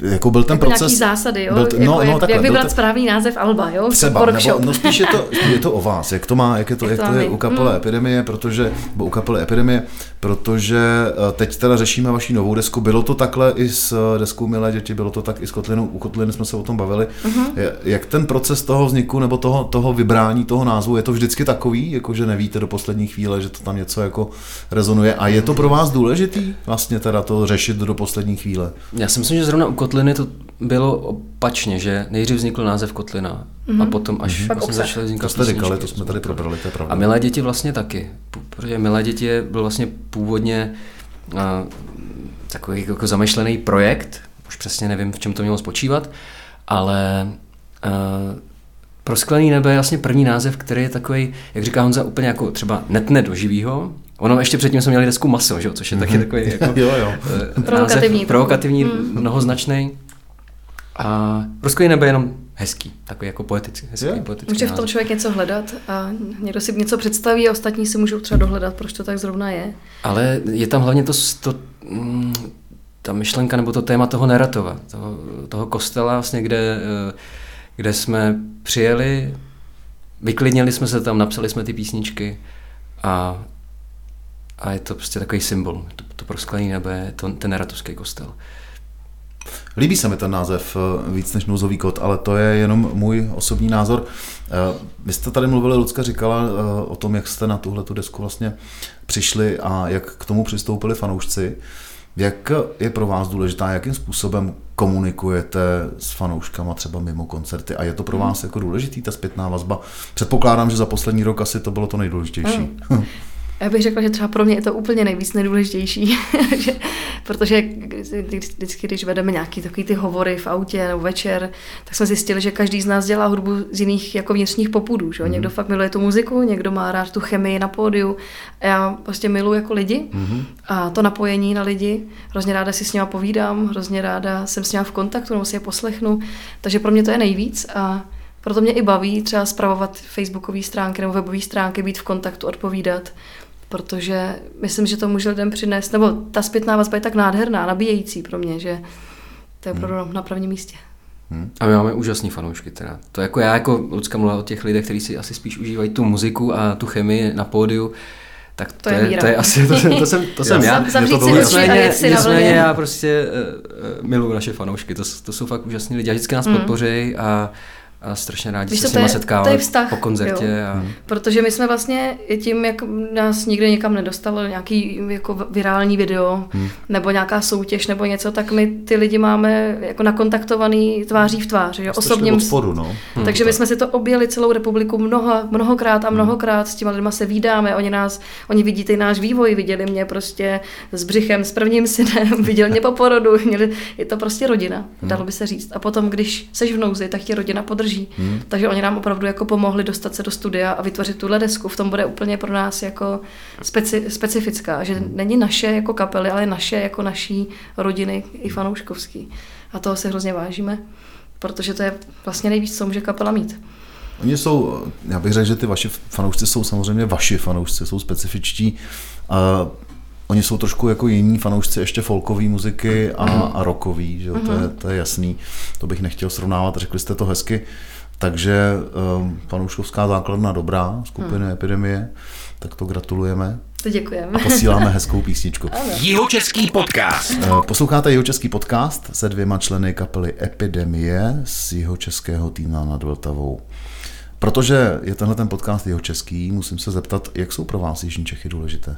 Jako byl ten Jako proces... nějaký zásady, jo? Byl t- jako no, jak, no, takhle, jak byl vybrat ten- správný název Alba, jo? Třeba, Workshop. nebo, no spíš je to, je to o vás, jak to má, jak, je to, Jak jak to je my. u kapele Mm. Epidemie, protože, nebo u kapely Epidemie, protože eh, teď teda řešíme vaši novou desku, bylo to takhle i s eh, deskou Milé děti, bylo to tak i s Kotlinou, u Kotliny jsme se o tom bavili. Je- Jak ten proces toho vzniku nebo toho, toho vybrání toho názvu, je to vždycky takový, jako že nevíte do poslední chvíle, že to tam něco jako rezonuje a je to pro vás důležitý vlastně teda to řešit do poslední chvíle? Já si myslím, že zrovna u Kotliny to bylo opačně, že nejdřív vznikl název Kotlina a potom až Pak vlastně začaly vznikat To jste říkali, to jsme tady probrali, to je pravda. A Milé děti vlastně taky, protože Milé děti je- byl vlastně původně a, takový jako zamýšlený projekt, už přesně nevím, v čem to mělo spočívat, ale a, Prosklený nebe je vlastně první název, který je takový, jak říká Honza, úplně jako třeba netne do živýho, Ono ještě předtím jsme měli desku Maso, že? jo, což je taky takový jako, Jo, jo. eh, Provokativní název, provokativní trochu. Mm. mnohoznačný. A Rusko nebe je jenom hezký, takový jako poetický, hezký, poetický Může v tom název. člověk něco hledat a někdo si něco představí a ostatní si můžou třeba dohledat, proč to tak zrovna je. Ale je tam hlavně to, to mm, ta myšlenka nebo to téma toho narratova, toho, toho kostela, vlastně, kde, eh, kde jsme přijeli, vyklidnili jsme se tam, napsali jsme ty písničky a, a je to prostě takový symbol. To, to prosklený nebe, to, ten neratovský kostel. Líbí se mi ten název eh, víc než nouzový kód, ale to je jenom můj osobní názor. Eh, Vy jste tady mluvili, Lucka říkala eh, o tom, jak jste na tuhle tu desku vlastně přišli a jak k tomu přistoupili fanoušci. Jak je pro vás důležitá, jakým způsobem komunikujete s fanouškama třeba mimo koncerty a je to pro vás jako důležitý, ta zpětná vazba? Předpokládám, že za poslední rok asi to bylo to nejdůležitější. Já bych řekla, že třeba pro mě je to úplně nejvíc nejdůležitější, že, protože vždycky, když vedeme nějaký takový ty hovory v autě nebo večer, tak jsme zjistili, že každý z nás dělá hudbu z jiných jako vnitřních popudů. Že? Mm. Někdo fakt miluje tu muziku, někdo má rád tu chemii na pódiu. A já prostě miluji jako lidi mm. a to napojení na lidi. Hrozně ráda si s nima povídám, hrozně ráda jsem s nima v kontaktu nebo si je poslechnu. Takže pro mě to je nejvíc a proto mě i baví třeba spravovat facebookové stránky nebo webové stránky, být v kontaktu, odpovídat protože myslím, že to může lidem přinést, nebo ta zpětná vazba je tak nádherná, nabíjející pro mě, že to je opravdu na prvním místě. A my máme úžasný fanoušky teda. To jako já, jako Lucka mluvila o těch lidech, kteří si asi spíš užívají tu muziku a tu chemii na pódiu, tak to, To je je, to je asi, to jsem, to jsem, to jsem já. Zavřít to si bylo Nicméně, nicméně já prostě uh, miluji naše fanoušky, to, to jsou fakt úžasní lidi a vždycky nás mm. podpoří a, a strašně rádi Víš se co, s nimi to setkáváme je vztah, po koncertě. jo. A, Protože my jsme vlastně tím, jak nás nikdy někam nedostalo nějaký jako virální video hmm. nebo nějaká soutěž nebo něco, tak my ty lidi máme jako nakontaktovaný tváří v tvář, že? osobně. od spodu, no. Hmm, Takže my jsme si to objeli celou republiku mnoho, mnohokrát a mnohokrát s těma lidma se vídáme, oni nás, oni vidí ty náš vývoj, viděli mě prostě s břichem, s prvním synem, viděli mě po porodu, měli, je to prostě rodina, dalo by se říct. A potom, když seš v nouzi, tak tě rodina podrží. Takže oni nám opravdu jako pomohli dostat se do studia a vytvořit tuhle desku. V tom bude úplně pro nás jako speci, specifická, že není naše jako kapely, ale naše jako naší rodiny i fanouškovský. A toho se hrozně vážíme, protože to je vlastně nejvíc, co může kapela mít. Oni jsou, já bych řekl, že ty vaši fanoušci jsou samozřejmě vaši fanoušci, jsou specifičtí. A oni jsou trošku jako jiní fanoušci ještě folkové muziky a, a rockový, že jo, to, je, to je jasný. To bych nechtěl srovnávat, řekli jste to hezky. Takže um, fanouškovská základna dobrá, skupiny Epidemie, tak to gratulujeme To děkujeme. a posíláme hezkou písničku. Jihočeský podcast. Eh, Posloucháte jeho český podcast se dvěma členy kapely Epidemie z jeho českého týdna nad Vltavou. Protože je tenhle ten podcast jeho český, musím se zeptat, jak jsou pro vás Jižní Čechy důležité?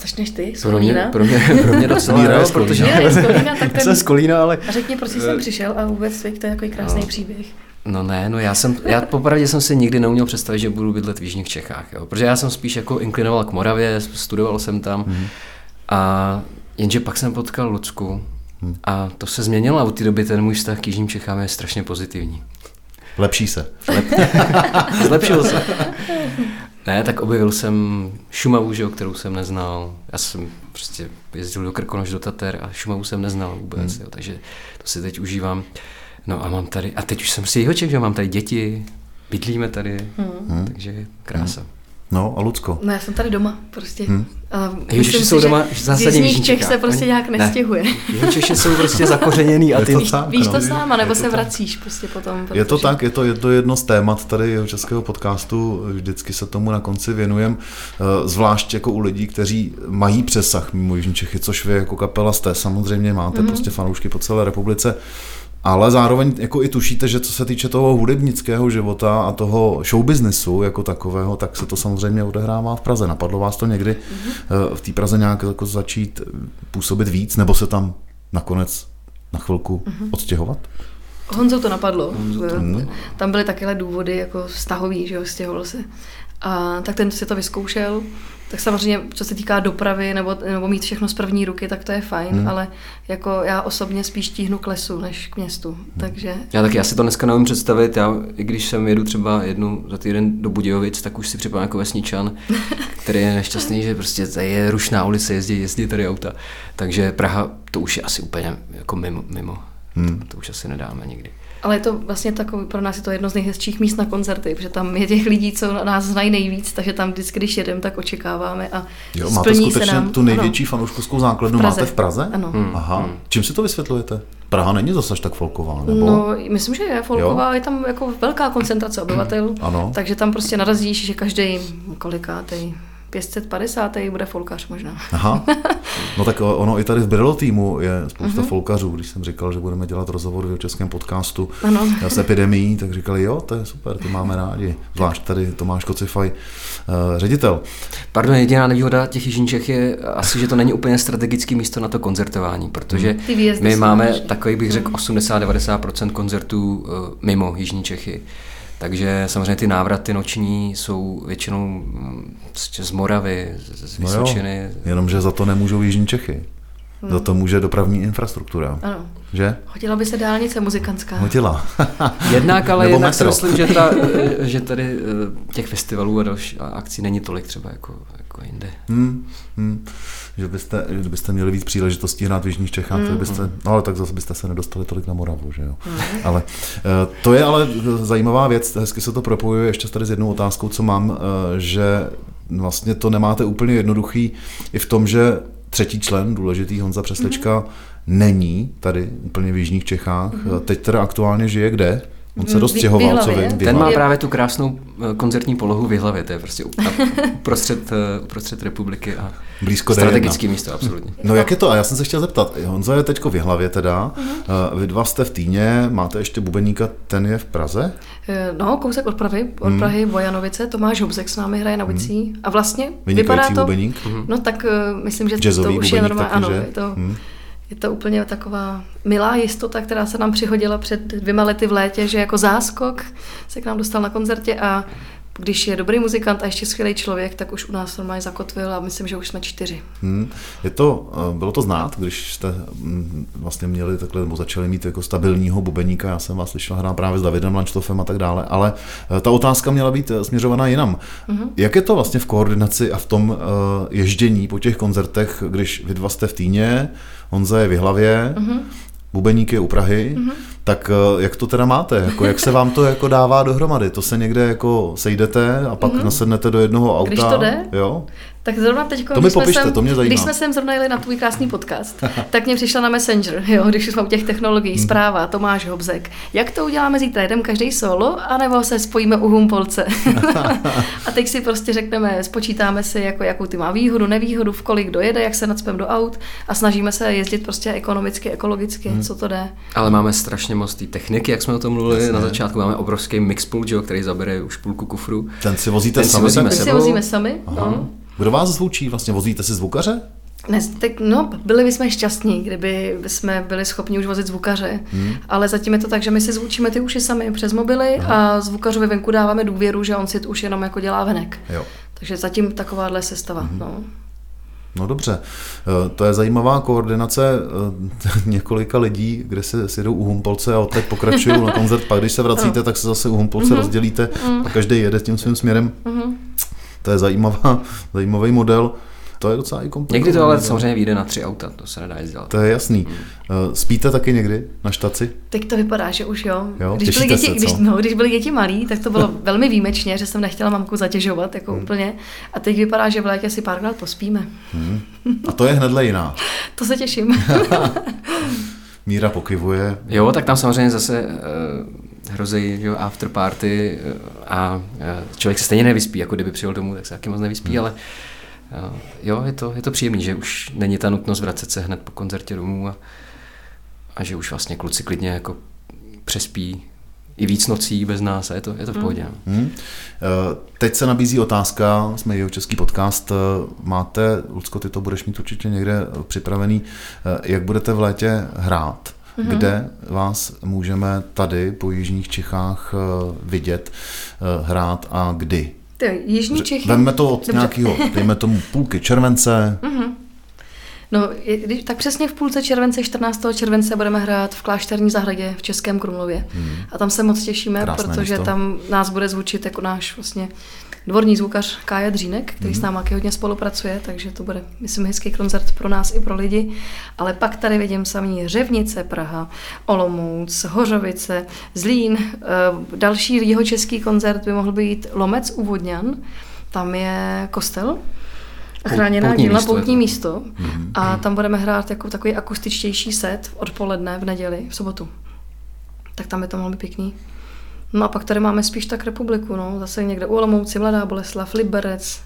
Začneš ty, z pro, mě, pro, mě, pro mě docela, Míra je jo, protože Míra je z Kolína, tak ten- jsem z Kolína, ale A řekni, proč jsi sem přišel a vůbec, to je takový krásný No. příběh. No ne, no já jsem, já popravdě jsem si nikdy neuměl představit, že budu bydlet v Jižních Čechách, jo. protože já jsem spíš jako inklinoval k Moravě, studoval jsem tam Mhm. a jenže pak jsem potkal Lucku a to se změnilo a od té doby ten můj vztah k Jižním Čechám je strašně pozitivní. Lepší se. Zlepšil se. Ne, tak objevil jsem Šumavu, že jo, kterou jsem neznal. Já jsem prostě jezdil do Krkonoš, do Tater a Šumavu jsem neznal vůbec, jo, takže to si teď užívám. No a mám tady, a teď už jsem si Jihoček, že mám tady děti, bydlíme tady, takže krása. No a Lucko? No já jsem tady doma prostě. Hmm. A myslím jsou si, doma že zásadně z v Jižních Čech se prostě nějak ne. nestěhuje. Jihočeši jsou prostě zakořeněný a Je ty... to tak, Víš no. to sám, nebo se tak. vracíš prostě potom. Je to protože- tak, je to, je to jedno z témat tady jeho českého podcastu, vždycky se tomu na konci věnujem, eh, zvlášť jako u lidí, kteří mají přesah mimo Jižní Čechy, což vy jako kapela jste, samozřejmě máte mm-hmm. prostě fanoušky po celé republice, ale zároveň jako i tušíte, že co se týče toho hudebnického života a toho showbiznesu jako takového, tak se to samozřejmě odehrává v Praze. Napadlo vás to někdy mm-hmm. v té Praze nějak jako začít působit víc, nebo se tam nakonec na chvilku mm-hmm. odstěhovat? Honzo to napadlo. Honzo to... Tam byly takyhle důvody jako vztahový, že jo, stěhoval se. A tak ten si to vyzkoušel. Tak samozřejmě, co se týká dopravy nebo, nebo mít všechno z první ruky, tak to je fajn, hmm. ale jako já osobně spíš tíhnu k lesu než k městu, hmm. takže... Já tak já si to dneska neumím představit, já i když jsem jedu třeba jednu za týden do Budějovic, tak už si připadám jako vesničan, který je nešťastný, že prostě tady je rušná ulice, jezdí, jezdí tady auta. Takže Praha to už je asi úplně jako mimo, mimo. Hmm. To, to už asi nedáme nikdy. Ale je to vlastně takový, pro nás je to jedno z nejhezčích míst na koncerty, protože tam je těch lidí, co nás znají nejvíc, takže tam vždycky, když jedem, tak očekáváme a jo, máte skutečně se nám, tu největší ano, fanouškovskou základnu v máte v Praze? Ano. Hmm. Aha. Hmm. Čím si to vysvětlujete? Praha není zase tak folková, nebo? No, myslím, že je folková, jo? je tam jako velká koncentrace obyvatel, hmm. ano. takže tam prostě narazíš, že každý kolikátej 550. bude folkař možná. Aha, no tak ono i tady v Brillo týmu je spousta uh-huh. folkařů. Když jsem říkal, že budeme dělat rozhovor v českém podcastu ano. s epidemí, tak říkali, jo, to je super, to máme rádi. Zvlášť tady Tomáš Kocifaj, uh, ředitel. Pardon, jediná nevýhoda těch Jižní Čech je asi, že to není úplně strategické místo na to koncertování, protože hmm. my máme takový, bych řekl, 80-90% hmm. koncertů uh, mimo Jižní Čechy. Takže samozřejmě ty návraty noční jsou většinou mm, z Moravy, z Vysočiny. No jo, jenomže za to nemůžou Jižní Čechy. Hmm. Za to může dopravní infrastruktura. Ano. Že? Hodila by se dálnice muzikantská. Hodila. jednak, ale jednak si myslím, že, ta, že tady eh, těch festivalů a další akcí není tolik třeba jako, jako jinde. Hmm. Hmm že byste, že byste měli víc příležitostí hrát v Jižních Čechách, mm. byste, no ale tak zase byste se nedostali tolik na Moravu, že jo. Mm. Ale eh, to je ale zajímavá věc, hezky se to propojuje ještě tady s jednou otázkou, co mám, eh, že vlastně to nemáte úplně jednoduchý i v tom, že třetí člen, důležitý Honza Přeslička, mm. není tady úplně v Jižních Čechách. Mm. Teď teda aktuálně žije kde? On se dost stěhoval, co vím. Ten má právě tu krásnou eh, koncertní polohu v Jihlavě, to je prostě uprostřed, eh, uprostřed republiky a Blízko strategické místo, absolutně. No jak je to? A já jsem se chtěl zeptat, Honza je teďko v Jihlavě teda, uh-huh. vy dva jste v Týně, máte ještě bubeníka, ten je v Praze? No, kousek od Prahy, od hmm. Prahy Vojanovice, Tomáš Hubzek s námi hraje na bicí hmm. a vlastně Vynikající vypadá to, bubeník. no tak myslím, že Jazzový to už je normálně, ano, je to, hmm je to úplně taková milá jistota, která se nám přihodila před dvěma lety v létě, že jako záskok se k nám dostal na koncertě a když je dobrý muzikant a ještě skvělý člověk, tak už u nás normálně zakotvil a myslím, že už jsme čtyři. Hmm. Je to, eh, bylo to znát, když jste mm, vlastně měli takhle, nebo začali mít jako stabilního bubeníka, já jsem vás slyšel hrát právě s Davidem Lanštofem a tak dále, ale eh, ta otázka měla být eh, směřovaná jinam. Mm-hmm. Jak je to vlastně v koordinaci a v tom ježdění po těch koncertech, když vy dva jste v Týně, Honza je v Hlavě, mm-hmm. Bubeník je u Prahy, mm-hmm. tak jak to teda máte? Jako, jak se vám to jako dává dohromady? To se někde jako sejdete a pak mm-hmm. nasednete do jednoho auta? Když to jde? Jo? Tak zrovna teď, to mi popište, sem, to mě zajímá. když jsme sem zrovna jeli na tvůj krásný podcast, tak mě přišla na Messenger, jo, když jsme u těch technologií, hmm. zpráva, Tomáš Hobzek. Jak to uděláme zítra? Jdem každý solo, anebo se spojíme u Humpolce? a teď si prostě řekneme, spočítáme si, jako, jakou ty má výhodu, nevýhodu, v kolik dojede, jak se nadspem do aut a snažíme se jezdit prostě ekonomicky, ekologicky, hmm. co to jde. Ale máme strašně moc té techniky, jak jsme o tom mluvili Jasně. na začátku. Máme obrovský mixpool, který zabere už půlku kufru. Ten si vozíte Ten sami? Si vozíme, sebou. si vozíme sami. No. Kdo vás zvučí? Vlastně vozíte si zvukaře? Ne, tak, no, byli bychom šťastní, kdyby jsme byli schopni už vozit zvukaře, hmm. ale zatím je to tak, že my si zvučíme ty uši sami přes mobily Aha. a zvukařovi venku dáváme důvěru, že on si už jenom jako dělá venek. Jo. Takže zatím takováhle sestava. Hmm. No. No dobře, eh, to je zajímavá koordinace eh, několika lidí, kde se sjedou u Humpolce a odteď pokračují na koncert, pak když se vracíte, tak se zase u Humpolce mm-hmm. rozdělíte mm. a každý jede tím svým směrem. Mm-hmm. To je zajímavá, zajímavý model. To je docela i komplikované. Někdy to ale samozřejmě vyjde na tři auta, to se nedá dělat. To je jasný. Hmm. Spíte taky někdy na štaci? Teď to vypadá, že už jo. jo? Když, byly děti, se, když, no, když byly děti malí, tak to bylo velmi výjimečně, že jsem nechtěla mamku zatěžovat jako hmm. úplně. A teď vypadá, že v létě si párkrát pospíme. Hmm. A to je hnedle jiná. to se těším. Míra pokyvuje. Jo, tak tam samozřejmě zase uh, hrozí jo, after party eh, a eh, člověk se stejně nevyspí, jako kdyby přijel domů, tak se taky moc nevyspí, hmm. ale eh, jo, je to, je to příjemný, že už není ta nutnost vracet se hned po koncertě domů a, a že už vlastně kluci klidně jako přespí i víc nocí bez nás a je to, je to v hmm. pohodě. Hmm. Hmm. Teď se nabízí otázka, jsme jeho český podcast, máte, Lucko, ty to budeš mít určitě někde připravený, jak budete v létě hrát? Mm-hmm. kde vás můžeme tady po Jižních Čechách eh, vidět, eh, hrát a kdy. Ty, Jižní Čechy. Vemme to od nějakého, dejme tomu půlky července. Mm-hmm. No, tak přesně v půlce července, 14. července budeme hrát v Klášterní zahradě v Českém Krumlově. Hmm. A tam se moc těšíme, Krásné protože místo. tam nás bude zvučit jako náš vlastně dvorní zvukař Kája Dřínek, který mm-hmm. s námi hodně spolupracuje, takže to bude, myslím, hezký koncert pro nás i pro lidi. Ale pak tady vidím samý Řevnice, Praha, Olomouc, Hořovice, Zlín. Eh, další jeho český koncert by mohl být Lomec u Vodňan. Tam je kostel, chráněná poutní díla, místo, poutní místo. Mm-hmm. A tam budeme hrát jako takový akustičtější set odpoledne v neděli, v sobotu. Tak tam by to být pěkný. No a pak tady máme spíš tak republiku, no. Zase někde u Olomouci, Mladá Boleslav, Liberec,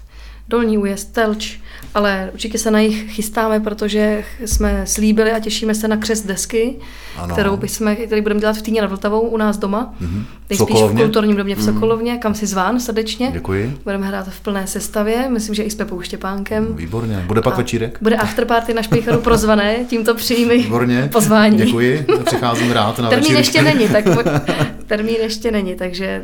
Dolní újezd, Telč, ale určitě se na nich chystáme, protože jsme slíbili a těšíme se na křest desky, ano. kterou bychom, který budeme dělat v Týně nad Vltavou u nás doma. Mm-hmm. Nejspíš v kulturním domě v mm-hmm. Sokolovně, kam si zván srdečně. Děkuji. Budeme hrát v plné sestavě, myslím, že i s Pepou Štěpánkem. Výborně. Bude pak a večírek? Bude afterparty na Špejcharu prozvané, tímto přijmy Výborně. pozvání. Děkuji, přicházím rád na Termín ještě není, tak termín ještě není, takže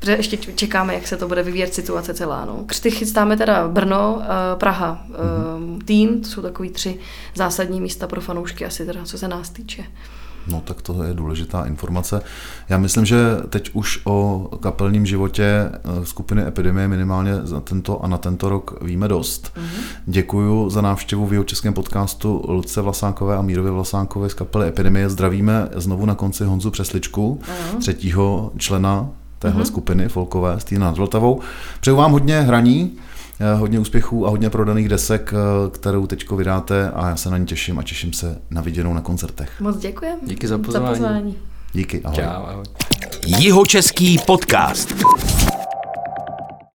Protože ještě čekáme, jak se to bude vyvíjet situace celá. No. Křty chystáme teda Brno, eh, Praha, mm-hmm. Týn, to jsou takový tři zásadní místa pro fanoušky, asi teda, co se nás týče. No tak to je důležitá informace. Já myslím, že teď už o kapelním životě eh, skupiny Epidemie minimálně za tento a na tento rok víme dost. Mm-hmm. Děkuji za návštěvu v jeho českém podcastu Luce Vlasánkové a Mírově Vlasánkové z kapely Epidemie. Zdravíme znovu na konci Honzu Přesličku, mm-hmm. třetího člena téhle mm-hmm. skupiny folkové s Týna nad Vltavou. Přeju vám hodně hraní, eh, hodně úspěchů a hodně prodaných desek, eh, kterou teď vydáte a já se na ní těším a těším se na viděnou na koncertech. Moc děkujeme. Díky za pozvání. Za pozvání. Díky, ahoj. Čau, ahoj. Jihočeský podcast.